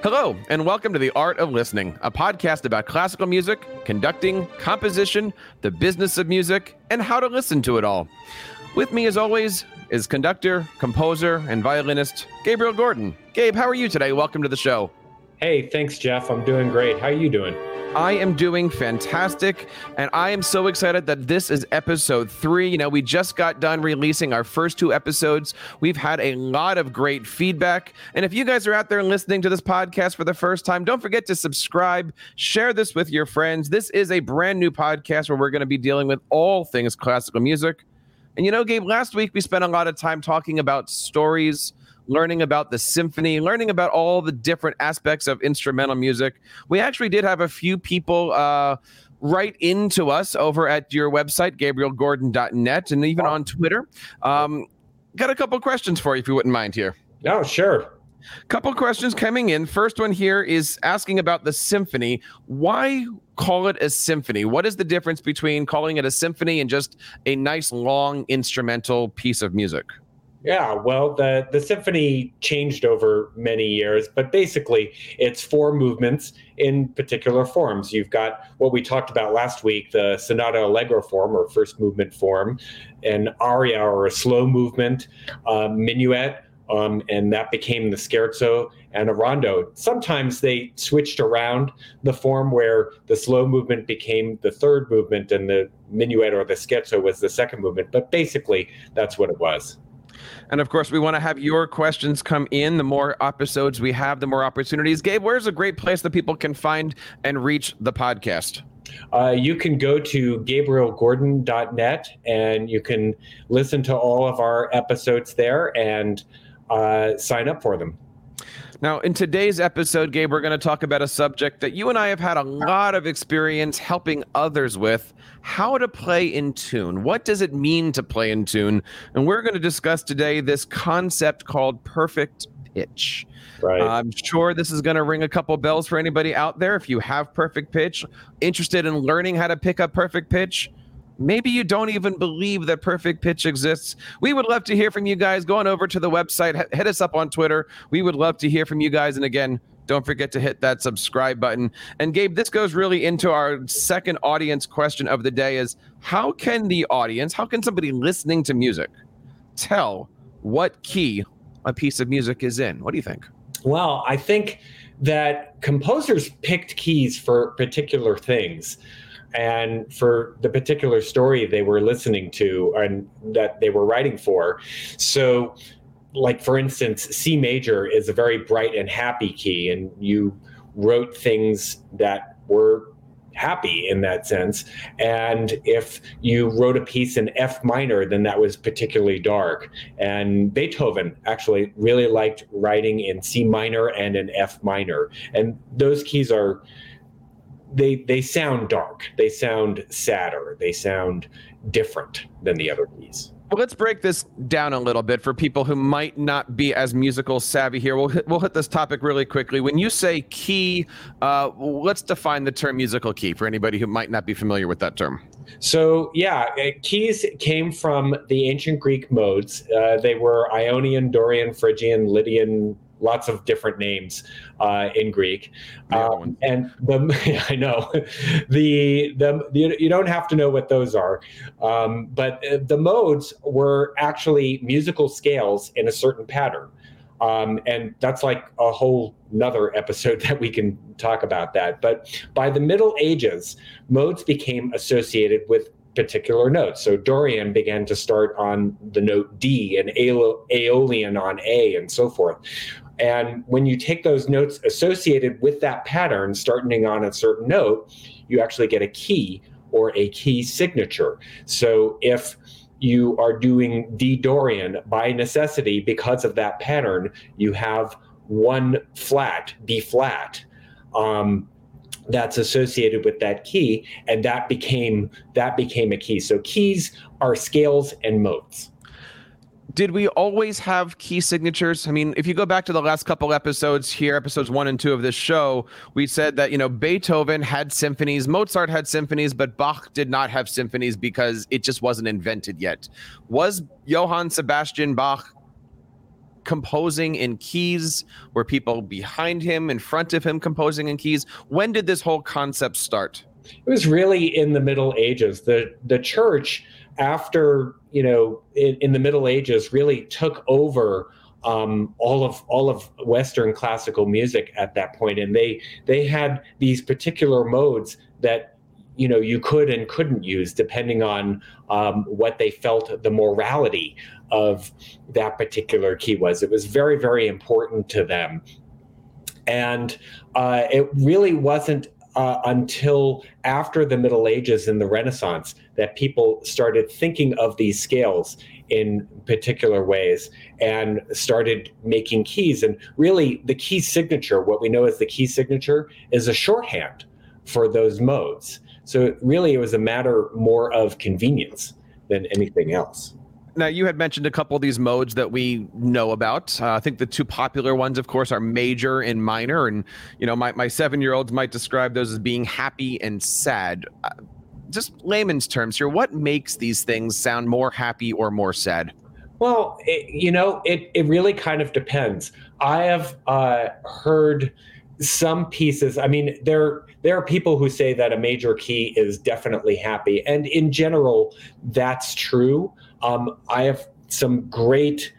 Hello, and welcome to The Art of Listening, a podcast about classical music, conducting, composition, the business of music, and how to listen to it all. With me, as always, is conductor, composer, and violinist Gabriel Gordon. Gabe, how are you today? Welcome to the show. Hey, thanks, Jeff. I'm doing great. How are you doing? I am doing fantastic, and I am so excited that this is episode three. You know, we just got done releasing our first two episodes. We've had a lot of great feedback. And if you guys are out there listening to this podcast for the first time, don't forget to subscribe, share this with your friends. This is a brand new podcast where we're going to be dealing with all things classical music. And you know, Gabe, last week we spent a lot of time talking about stories learning about the symphony, learning about all the different aspects of instrumental music. We actually did have a few people uh, write into us over at your website, gabrielgordon.net, and even on Twitter. Um, got a couple questions for you, if you wouldn't mind here. Oh, sure. Couple questions coming in. First one here is asking about the symphony. Why call it a symphony? What is the difference between calling it a symphony and just a nice long instrumental piece of music? Yeah, well, the the symphony changed over many years, but basically it's four movements in particular forms. You've got what we talked about last week, the sonata allegro form or first movement form, an aria or a slow movement, minuet, um, and that became the scherzo and a rondo. Sometimes they switched around the form where the slow movement became the third movement and the minuet or the scherzo was the second movement, but basically that's what it was. And of course, we want to have your questions come in. The more episodes we have, the more opportunities. Gabe, where's a great place that people can find and reach the podcast? Uh, you can go to gabrielgordon.net and you can listen to all of our episodes there and uh, sign up for them. Now, in today's episode, Gabe, we're going to talk about a subject that you and I have had a lot of experience helping others with how to play in tune. What does it mean to play in tune? And we're going to discuss today this concept called perfect pitch. Right. Uh, I'm sure this is going to ring a couple bells for anybody out there. If you have perfect pitch, interested in learning how to pick up perfect pitch, Maybe you don't even believe that perfect pitch exists. We would love to hear from you guys. Going over to the website, hit us up on Twitter. We would love to hear from you guys. And again, don't forget to hit that subscribe button. And Gabe, this goes really into our second audience question of the day is how can the audience, how can somebody listening to music tell what key a piece of music is in? What do you think? Well, I think that composers picked keys for particular things and for the particular story they were listening to and that they were writing for. So, like for instance, C major is a very bright and happy key, and you wrote things that were happy in that sense. And if you wrote a piece in F minor, then that was particularly dark. And Beethoven actually really liked writing in C minor and in F minor. And those keys are they they sound dark. They sound sadder. They sound different than the other keys. Well, let's break this down a little bit for people who might not be as musical savvy here. We'll hit, we'll hit this topic really quickly. When you say key, uh, let's define the term musical key for anybody who might not be familiar with that term. So, yeah, uh, keys came from the ancient Greek modes. Uh, they were Ionian, Dorian, Phrygian, Lydian, lots of different names uh, in Greek. Um, and the, I know the, the, the, you don't have to know what those are, um, but uh, the modes were actually musical scales in a certain pattern. Um, and that's like a whole another episode that we can talk about that. But by the Middle Ages, modes became associated with particular notes. So Dorian began to start on the note D and Aeolian on A and so forth. And when you take those notes associated with that pattern, starting on a certain note, you actually get a key or a key signature. So if you are doing D Dorian by necessity because of that pattern, you have one flat, B flat. Um, that's associated with that key and that became that became a key so keys are scales and modes did we always have key signatures? I mean, if you go back to the last couple episodes here, episodes one and two of this show, we said that, you know, Beethoven had symphonies, Mozart had symphonies, but Bach did not have symphonies because it just wasn't invented yet. Was Johann Sebastian Bach composing in keys? Were people behind him, in front of him, composing in keys? When did this whole concept start? It was really in the Middle Ages. The the church, after you know, in, in the Middle Ages, really took over um, all of all of Western classical music at that point, and they they had these particular modes that you know you could and couldn't use depending on um, what they felt the morality of that particular key was. It was very very important to them, and uh, it really wasn't uh, until after the Middle Ages and the Renaissance that people started thinking of these scales in particular ways and started making keys. And really, the key signature, what we know as the key signature, is a shorthand for those modes. So, really, it was a matter more of convenience than anything else. Now, you had mentioned a couple of these modes that we know about. Uh, I think the two popular ones, of course, are major and minor. And, you know, my, my seven year olds might describe those as being happy and sad. Uh, just layman's terms here, what makes these things sound more happy or more sad? Well, it, you know, it, it really kind of depends. I have uh, heard some pieces. I mean, there there are people who say that a major key is definitely happy, and in general, that's true. Um, I have some great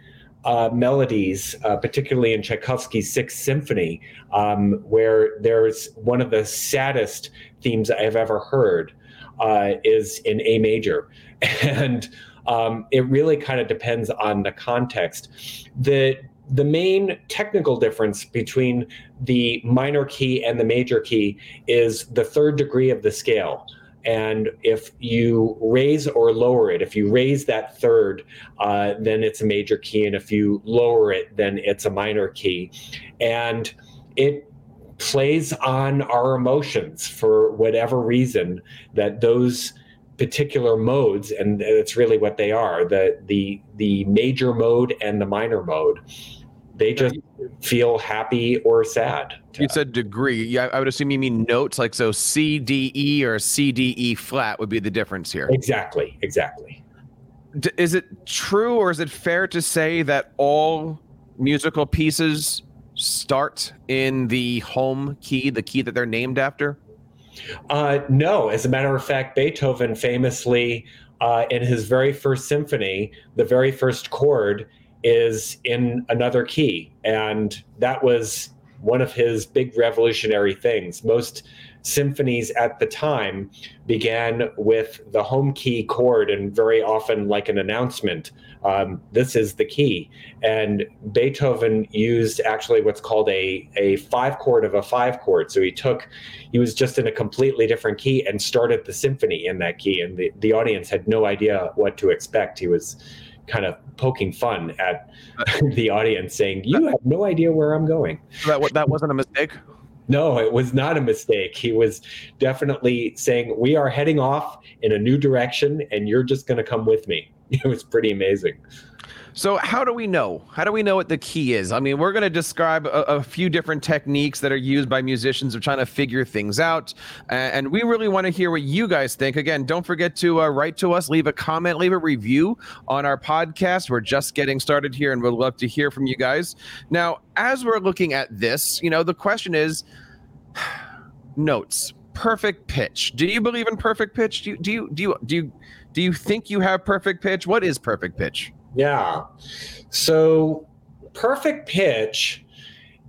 uh, melodies, uh, particularly in Tchaikovsky's Sixth Symphony, um, where there's one of the saddest themes I've ever heard uh, is in A major. And um, it really kind of depends on the context. The the main technical difference between the minor key and the major key is the third degree of the scale. And if you raise or lower it, if you raise that third, uh, then it's a major key. And if you lower it, then it's a minor key. And it plays on our emotions for whatever reason that those particular modes and it's really what they are the the the major mode and the minor mode they just feel happy or sad you said degree. Yeah i would assume you mean notes like so c d e or c d e flat would be the difference here. Exactly exactly. D- is it true or is it fair to say that all musical pieces start in the home key, the key that they're named after? Uh, no, as a matter of fact, Beethoven famously, uh, in his very first symphony, the very first chord is in another key. And that was one of his big revolutionary things. Most symphonies at the time began with the home key chord and very often like an announcement um, this is the key and beethoven used actually what's called a, a five chord of a five chord so he took he was just in a completely different key and started the symphony in that key and the, the audience had no idea what to expect he was kind of poking fun at the audience saying you have no idea where i'm going that, that wasn't a mistake no, it was not a mistake. He was definitely saying, We are heading off in a new direction, and you're just going to come with me. It was pretty amazing. So, how do we know? How do we know what the key is? I mean, we're going to describe a, a, few different techniques that are used by musicians of trying to figure things out. And we really want to hear what you guys think. Again, don't forget to uh, write to us, leave a comment, leave a review on our podcast. We're just getting started here and we'd love to hear from you guys. Now, as we're looking at this, you know, the question is notes, perfect pitch. Do you believe in perfect pitch? Do you, do you, do you, do you, do you think you have perfect pitch? What is perfect pitch? Yeah. So perfect pitch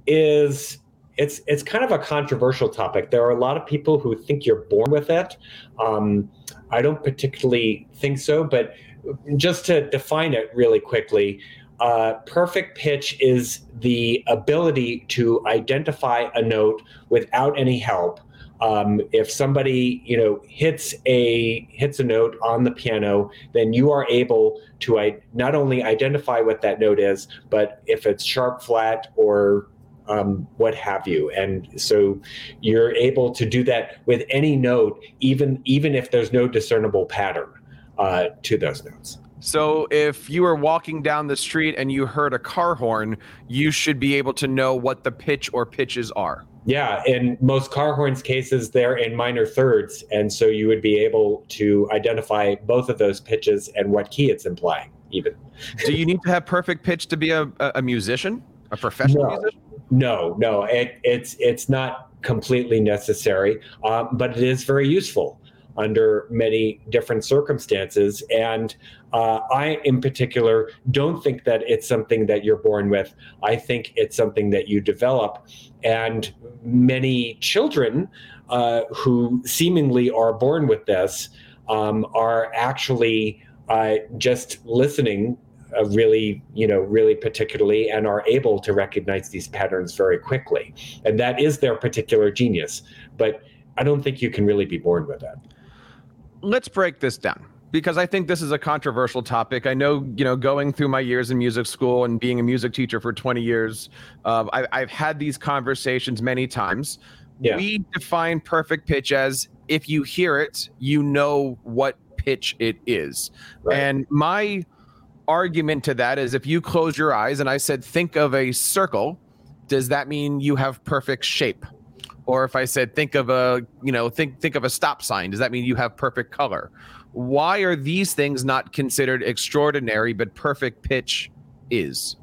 is it's it's kind of a controversial topic. There are a lot of people who think you're born with it. Um, I don't particularly think so, but just to define it really quickly, uh, perfect pitch is the ability to identify a note without any help um, if somebody you know hits a hits a note on the piano, then you are able to I, not only identify what that note is, but if it's sharp, flat, or um, what have you. And so you're able to do that with any note, even even if there's no discernible pattern uh, to those notes. So if you were walking down the street and you heard a car horn, you should be able to know what the pitch or pitches are. Yeah, in most car horns cases, they're in minor thirds, and so you would be able to identify both of those pitches and what key it's implying. even. Do you need to have perfect pitch to be a, a musician, a professional no, musician? No, no, it, it's it's not completely necessary, um, but it is very useful under many different circumstances. And uh, I, in particular, don't think that it's something that you're born with. I think it's something that you develop. And many children uh, who seemingly are born with this um, are actually uh, just listening uh, really, you know, really particularly and are able to recognize these patterns very quickly. And that is their particular genius. But I don't think you can really be born with that. Let's break this down because I think this is a controversial topic. I know, you know, going through my years in music school and being a music teacher for 20 years, uh, I, I've had these conversations many times. Yeah. We define perfect pitch as if you hear it, you know what pitch it is. Right. And my argument to that is if you close your eyes and I said, think of a circle, does that mean you have perfect shape? Or if I said, think of a, you know, think think of a stop sign, does that mean you have perfect color? why are these things not considered extraordinary but perfect pitch is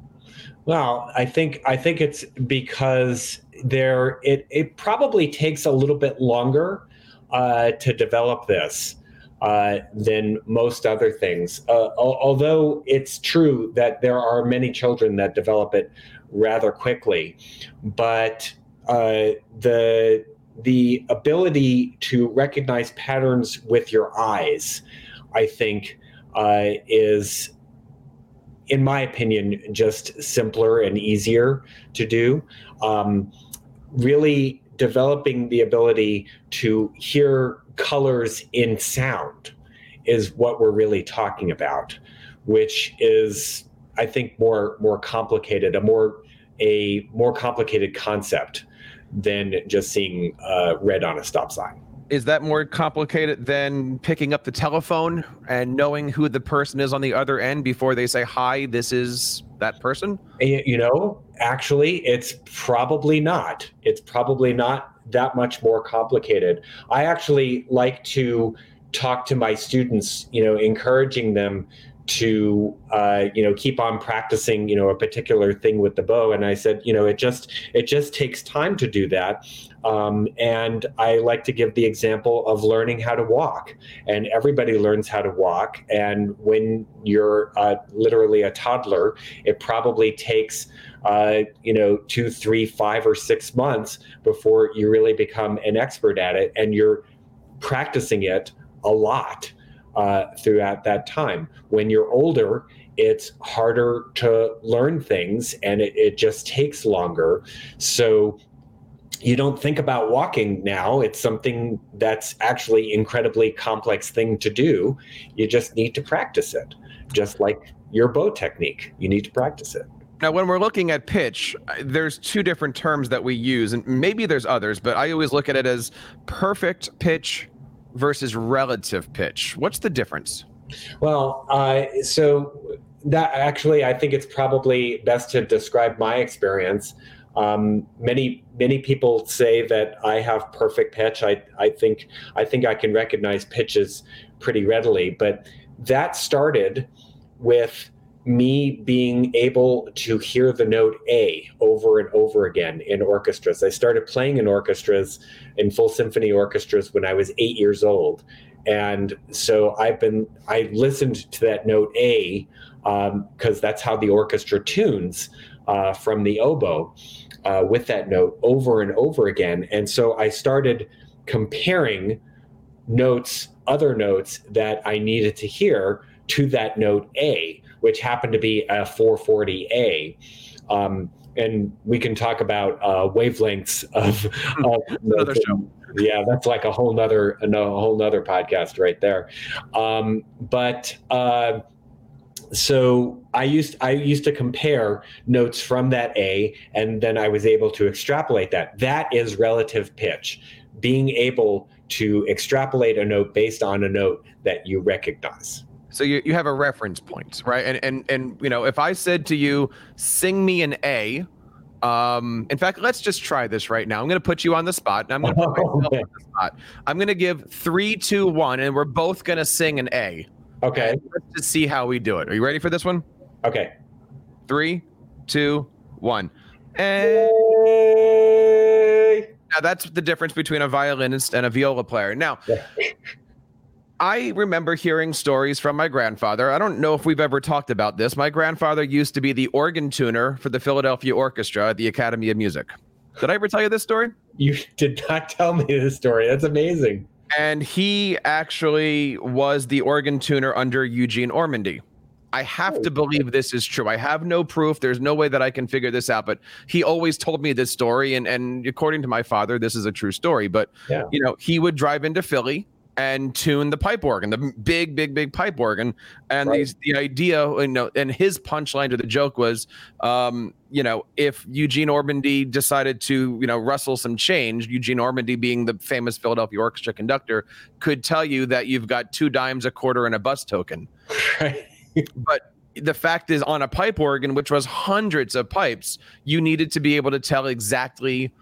well i think i think it's because there it it probably takes a little bit longer uh, to develop this uh, than most other things. Uh, although it's true that there are many children that develop it rather quickly, but uh, the the ability to recognize patterns with your eyes, I think, uh, is, in my opinion, just simpler and easier to do. Um, really developing the ability to hear colors in sound is what we're really talking about, which is, I think, more more complicated, a more a more complicated concept than just seeing uh, red on a stop sign. Is that more complicated than picking up the telephone and knowing who the person is on the other end before they say, Hi, this is that person? You know, actually, it's probably not. It's probably not that much more complicated. I actually like to talk to my students, you know, encouraging them to uh, you know keep on practicing you know a particular thing with the bow. And i said you know it just it just takes time to do that. Um, and i like to give the example of learning how to walk. And everybody learns how to walk. And when you're uh, literally a toddler it probably takes uh, you know two three five or six months before you really become an expert at it. And you're practicing it a lot uh, throughout that time. When you're older, it's harder to learn things and it, it just takes longer. So you don't think about walking now. It's something that's actually incredibly complex thing to do. You just need to practice it, just like your bow technique. You need to practice it. Now, when we're looking at pitch, there's two different terms that we use, and maybe there's others, but I always look at it as perfect pitch versus relative pitch. What's the difference? Well, uh, so that actually, I think it's probably best to describe my experience. Um, many many people say that I have perfect pitch. I I think I think I can recognize pitches pretty readily, but that started with me being able to hear the note A over and over again in orchestras. I started playing in orchestras, in full symphony orchestras, when I was eight years old. And so I've been, I listened to that note A because um, that's how the orchestra tunes uh, from the oboe uh, with that note over and over again. And so I started comparing notes, other notes that I needed to hear to that note A which happened to be a 440A. Um, and we can talk about uh, wavelengths of, of another show. Yeah, that's like a whole nother a whole nother podcast right there. Um, but uh, so I used I used to compare notes from that A, and then I was able to extrapolate that. That is relative pitch, being able to extrapolate a note based on a note that you recognize. So you, you have a reference point, right? And and and you know, if I said to you, sing me an A, um, in fact, let's just try this right now. I'm going to put you on the spot, and I'm going to put myself on the spot. I'm going to give three, two, one, and we're both going to sing an A. Okay. And let's just see how we do it. Are you ready for this one? Okay. Three, two, one. A. Yay! now that's the difference between a violinist and a viola player. Now, Yeah. I remember hearing stories from my grandfather. I don't know if we've ever talked about this. My grandfather used to be the organ tuner for the Philadelphia Orchestra at the Academy of Music. Did I ever tell you this story? You did not tell me this story. That's amazing. And he actually was the organ tuner under Eugene Ormandy. I have to oh, believe this is true. I have no proof. There's no way that I can figure this out. But he always told me this story, and and according to my father, this is a true story. But Yeah. you know, he would drive into Philly and tune the pipe organ, the big, big, big pipe organ. And Right. these the idea, you know, and his punchline to the joke was, um, you know, if Eugene Ormandy decided to, you know, rustle some change, Eugene Ormandy being the famous Philadelphia Orchestra conductor, could tell you that you've got two dimes, a quarter, and a bus token. Right. But the fact is, on a pipe organ, which was hundreds of pipes, you needed to be able to tell exactly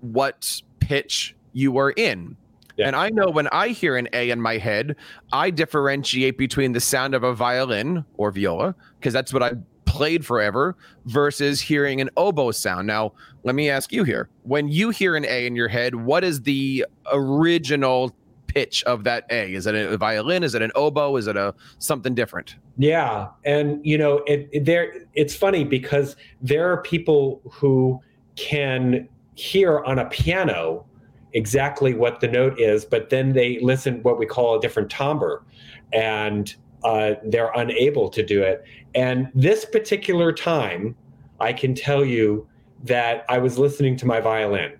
what pitch you were in. Yeah. And I know when I hear an A in my head, I differentiate between the sound of a violin or viola, because that's what I played forever, versus hearing an oboe sound. Now, let me ask you here when you hear an A in your head, what is the original pitch of that A? Is it a violin? Is it an oboe? Is it a something different? Yeah, and you know, it, it there. It's funny because there are people who can hear on a piano exactly what the note is, but then they listen what we call a different timbre, and uh, they're unable to do it. And this particular time, I can tell you that I was listening to my violin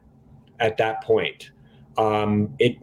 at that point. Um, it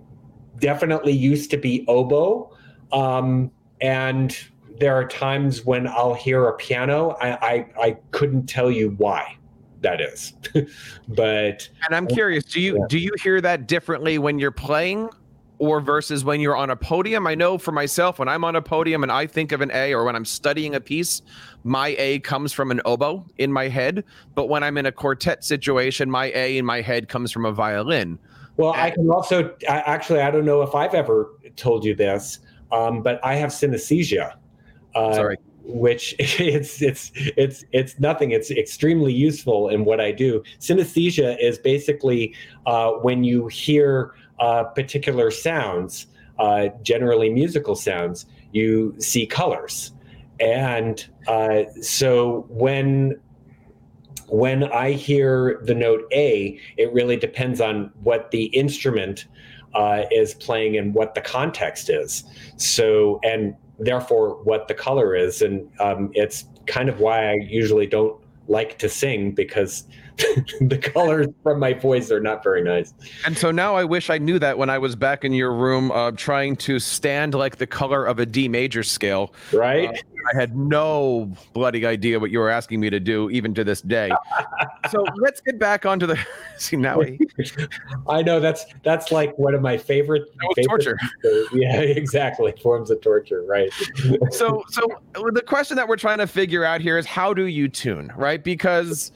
definitely used to be oboe, um, and there are times when I'll hear a piano. I I, I couldn't tell you why that is, but And I'm curious, do you Yeah. do you hear that differently when you're playing or versus when you're on a podium? I know for myself when I'm on a podium and I think of an A or when I'm studying a piece, my A comes from an oboe in my head, but when I'm in a quartet situation, my A in my head comes from a violin. well, I can also I, actually I don't know if I've ever told you this, um, but I have synesthesia. Uh, Sorry. Which it's it's it's it's nothing. It's extremely useful in what I do. Synesthesia is basically uh, when you hear uh, particular sounds, uh, generally musical sounds, you see colors, and uh, so when when I hear the note A, it really depends on what the instrument uh, is playing and what the context is. So, and therefore what the color is. And um, it's kind of why I usually don't like to sing because the colors from my voice are not very nice. And so now I wish I knew that when I was back in your room uh, trying to stand like the color of a D major scale. Right? I had no bloody idea what you were asking me to do, even to this day. so let's get back onto the. See now, we- I know that's that's like one of my favorite, favorite torture. Yeah, exactly. Forms of torture, right? so so the question that we're trying to figure out here is how do you tune, right? Because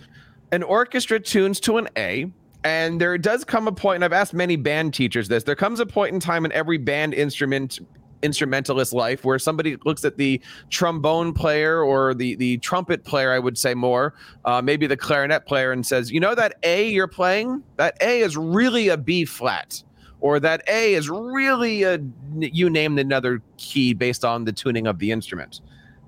an orchestra tunes to an A. And there does come a point, and I've asked many band teachers this. There comes a point in time in every band instrument instrumentalist life where somebody looks at the trombone player or the the trumpet player i would say more uh, maybe the clarinet player and says you know that a you're playing? That a is really a b flat or that a is really a you named another key based on the tuning of the instrument.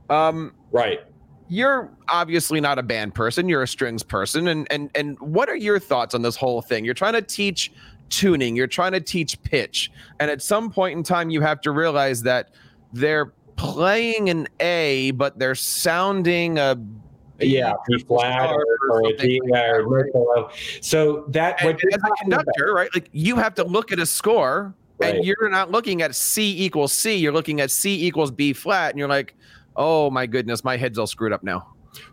Um, Right. you're obviously not a band person you're a strings person and and and what are your thoughts on this whole thing? You're trying to teach tuning you're trying to teach pitch and at some point in time you have to realize that they're playing an a but they're sounding a Yeah, B flat or, or D like that. So that and, you're as a talking about- conductor right like you have to look at a score Right. and you're not looking at c equals c you're looking at c equals b flat and you're like oh my goodness my head's all screwed up now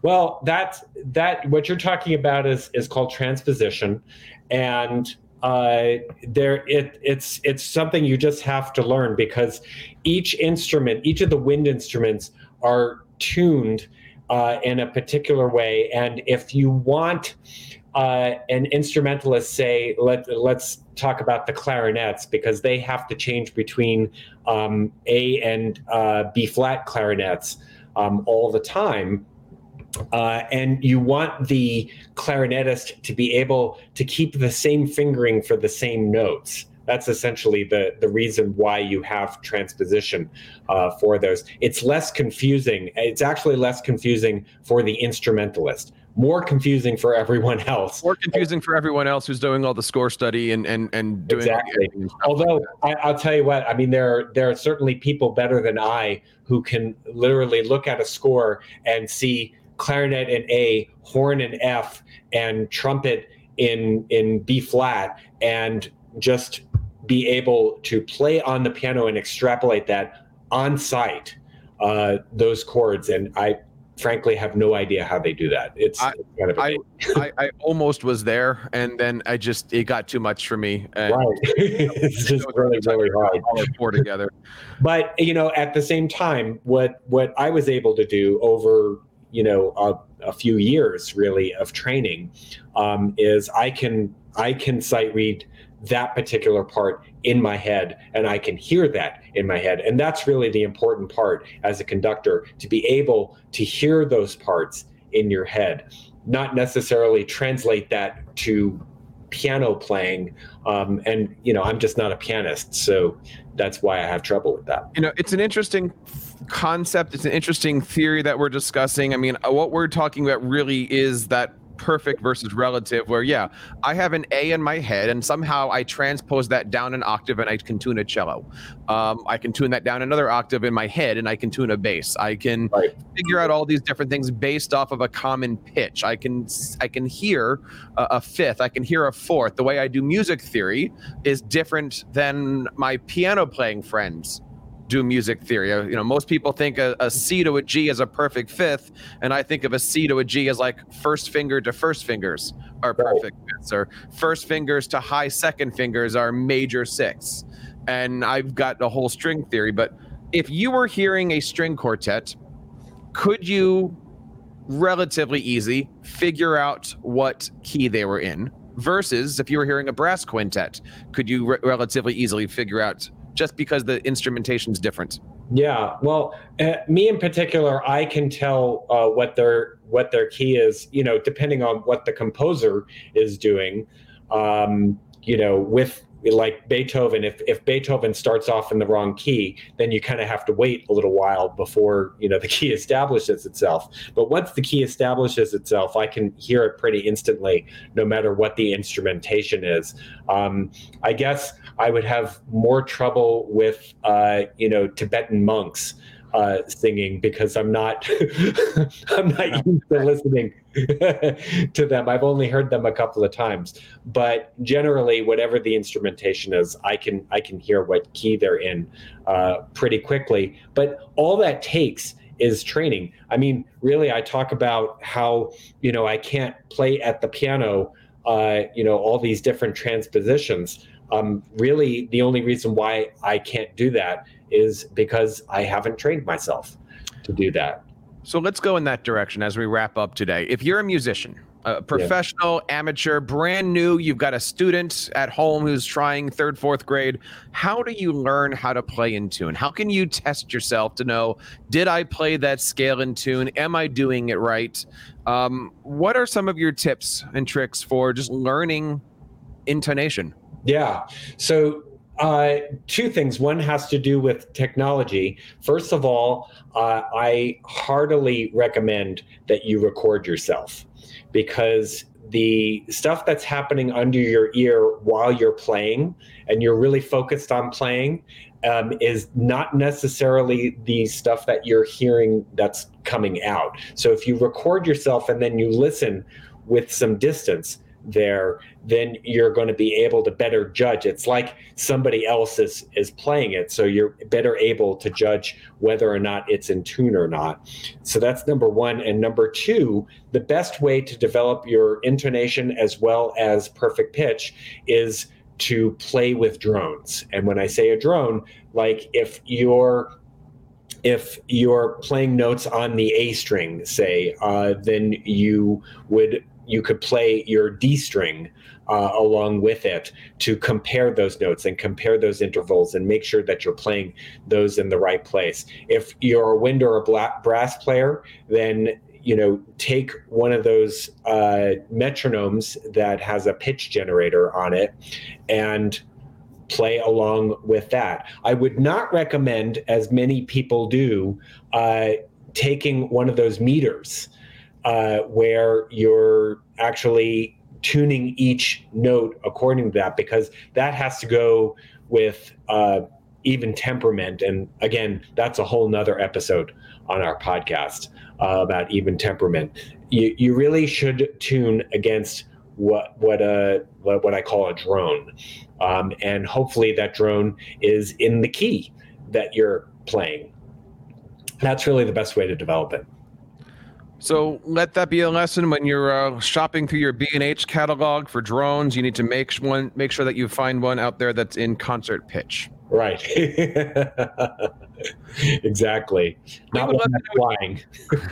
Well, that's that. What you're talking about is is called transposition, and uh, there it it's it's something you just have to learn because each instrument, each of the wind instruments, are tuned uh, in a particular way, and if you want uh, an instrumentalist say, let, let's talk about the clarinets because they have to change between um, A and uh, B flat clarinets um, all the time. Uh, and you want the clarinetist to be able to keep the same fingering for the same notes. That's essentially the, the reason why you have transposition uh, for those. It's less confusing. It's actually less confusing for the instrumentalist more confusing for everyone else. More confusing for everyone else who's doing all the score study and and and doing exactly. Although like I, will tell you what, I mean, there are, there are certainly people better than I who can literally look at a score and see clarinet in A, horn in F, and trumpet in in B flat, and just be able to play on the piano and extrapolate that on sight uh, those chords. And I frankly have no idea how they do that. It's, I, it's kind of I, I, I, almost was there, and then I just it got too much for me. And right, it's just really really hard. All four together. But you know, at the same time, what what I was able to do over you know a, a few years really of training um, is I can I can sight read that particular part in my head and I can hear that in my head. And that's really the important part as a conductor to be able to hear those parts in your head, not necessarily translate that to piano playing. Um, and, you know, I'm just not a pianist. So that's why I have trouble with that. You know, it's an interesting concept. It's an interesting theory that we're discussing. I mean, what we're talking about really is that perfect versus relative where yeah i have an a in my head and somehow i transpose that down an octave and i can tune a cello. Um, i can tune that down another octave in my head and i can tune a bass. I can right. figure out all these different things based off of a common pitch. I can i can hear a, a fifth i can hear a fourth. The way i do music theory is different than my piano playing friends do music theory. Uh, you know, most people think a, a C to a G is a perfect fifth, and I think of a C to a G as like first finger to first fingers are perfect fifths, or first fingers to high second fingers are major six. And I've got a whole string theory. But if you were hearing a string quartet, could you relatively easy figure out what key they were in? Versus if you were hearing a brass quintet, could you re- relatively easily figure out just because the instrumentation is different. Yeah, well, uh, me in particular, I can tell uh, what their what their key is. You know, depending on what the composer is doing. Um, you know, with like Beethoven, if, if Beethoven starts off in the wrong key, then you kind of have to wait a little while before you know the key establishes itself. But once the key establishes itself, I can hear it pretty instantly, no matter what the instrumentation is. Um, I guess I would have more trouble with uh, you know Tibetan monks uh, singing because I'm not I'm not used to listening to them. I've only heard them a couple of times, but generally, whatever the instrumentation is, I can I can hear what key they're in uh, pretty quickly. But all that takes is training. I mean, really, I talk about how you know I can't play at the piano. Uh, you know all these different transpositions. Um, really, the only reason why I can't do that is because I haven't trained myself to do that. So let's go in that direction as we wrap up today. If you're a musician, a professional, yeah. amateur, brand new, you've got a student at home who's trying third, fourth grade, how do you learn how to play in tune? How can you test yourself to know, did I play that scale in tune? Am I doing it right? Um, what are some of your tips and tricks for just learning intonation? Yeah. So uh, two things. One has to do with technology. First of all, uh, I heartily recommend that you record yourself because the stuff that's happening under your ear while you're playing and you're really focused on playing um, is not necessarily the stuff that you're hearing that's coming out. So if you record yourself and then you listen with some distance, there, then you're going to be able to better judge. It's like somebody else is is playing it, so you're better able to judge whether or not it's in tune or not. So that's number one. And number two, the best way to develop your intonation as well as perfect pitch is to play with drones. And when I say a drone, like if you're if you're playing notes on the A string, say, uh, then you would you could play your D string uh, along with it to compare those notes and compare those intervals and make sure that you're playing those in the right place. If you're a wind or a brass player, then you know take one of those uh, metronomes that has a pitch generator on it and play along with that. I would not recommend, as many people do, uh, taking one of those meters uh, where you're actually tuning each note according to that because that has to go with uh, even temperament. And again that's a whole nother episode on our podcast uh, about even temperament. You, you really should tune against what what a what, what i call a drone. Um, and hopefully that drone is in the key that you're playing. That's really the best way to develop it so let that be a lesson when you're uh, shopping through your B&H catalog for drones. You need to make one, make sure that you find one out there that's in concert pitch. Right. exactly. Not one that's flying.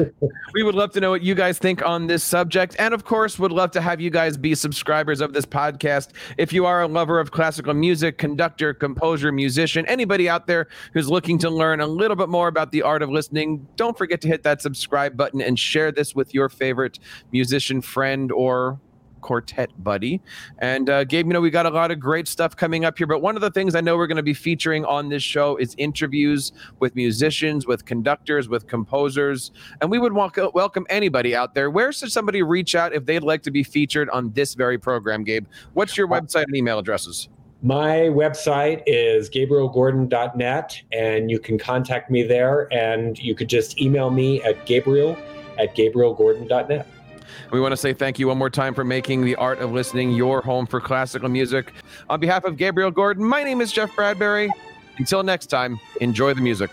we would love to know what you guys think on this subject. And of course, would love to have you guys be subscribers of this podcast. If you are a lover of classical music, conductor, composer, musician, anybody out there who's looking to learn a little bit more about the art of listening, don't forget to hit that subscribe button and share this with your favorite musician friend or quartet buddy. And uh, Gabe, you know, we got a lot of great stuff coming up here. But one of the things I know we're going to be featuring on this show is interviews with musicians, with conductors, with composers. And we would walk, welcome anybody out there. Where should somebody reach out if they'd like to be featured on this very program, Gabe? What's your website and email addresses? My website is gabrielgordon.net, and you can contact me there, and you could just email me at gabriel at gabrielgordon.net. We want to say thank you one more time for making the art of listening your home for classical music. On behalf of Gabriel Gordon, my name is Jeff Bradbury. Until next time, enjoy the music.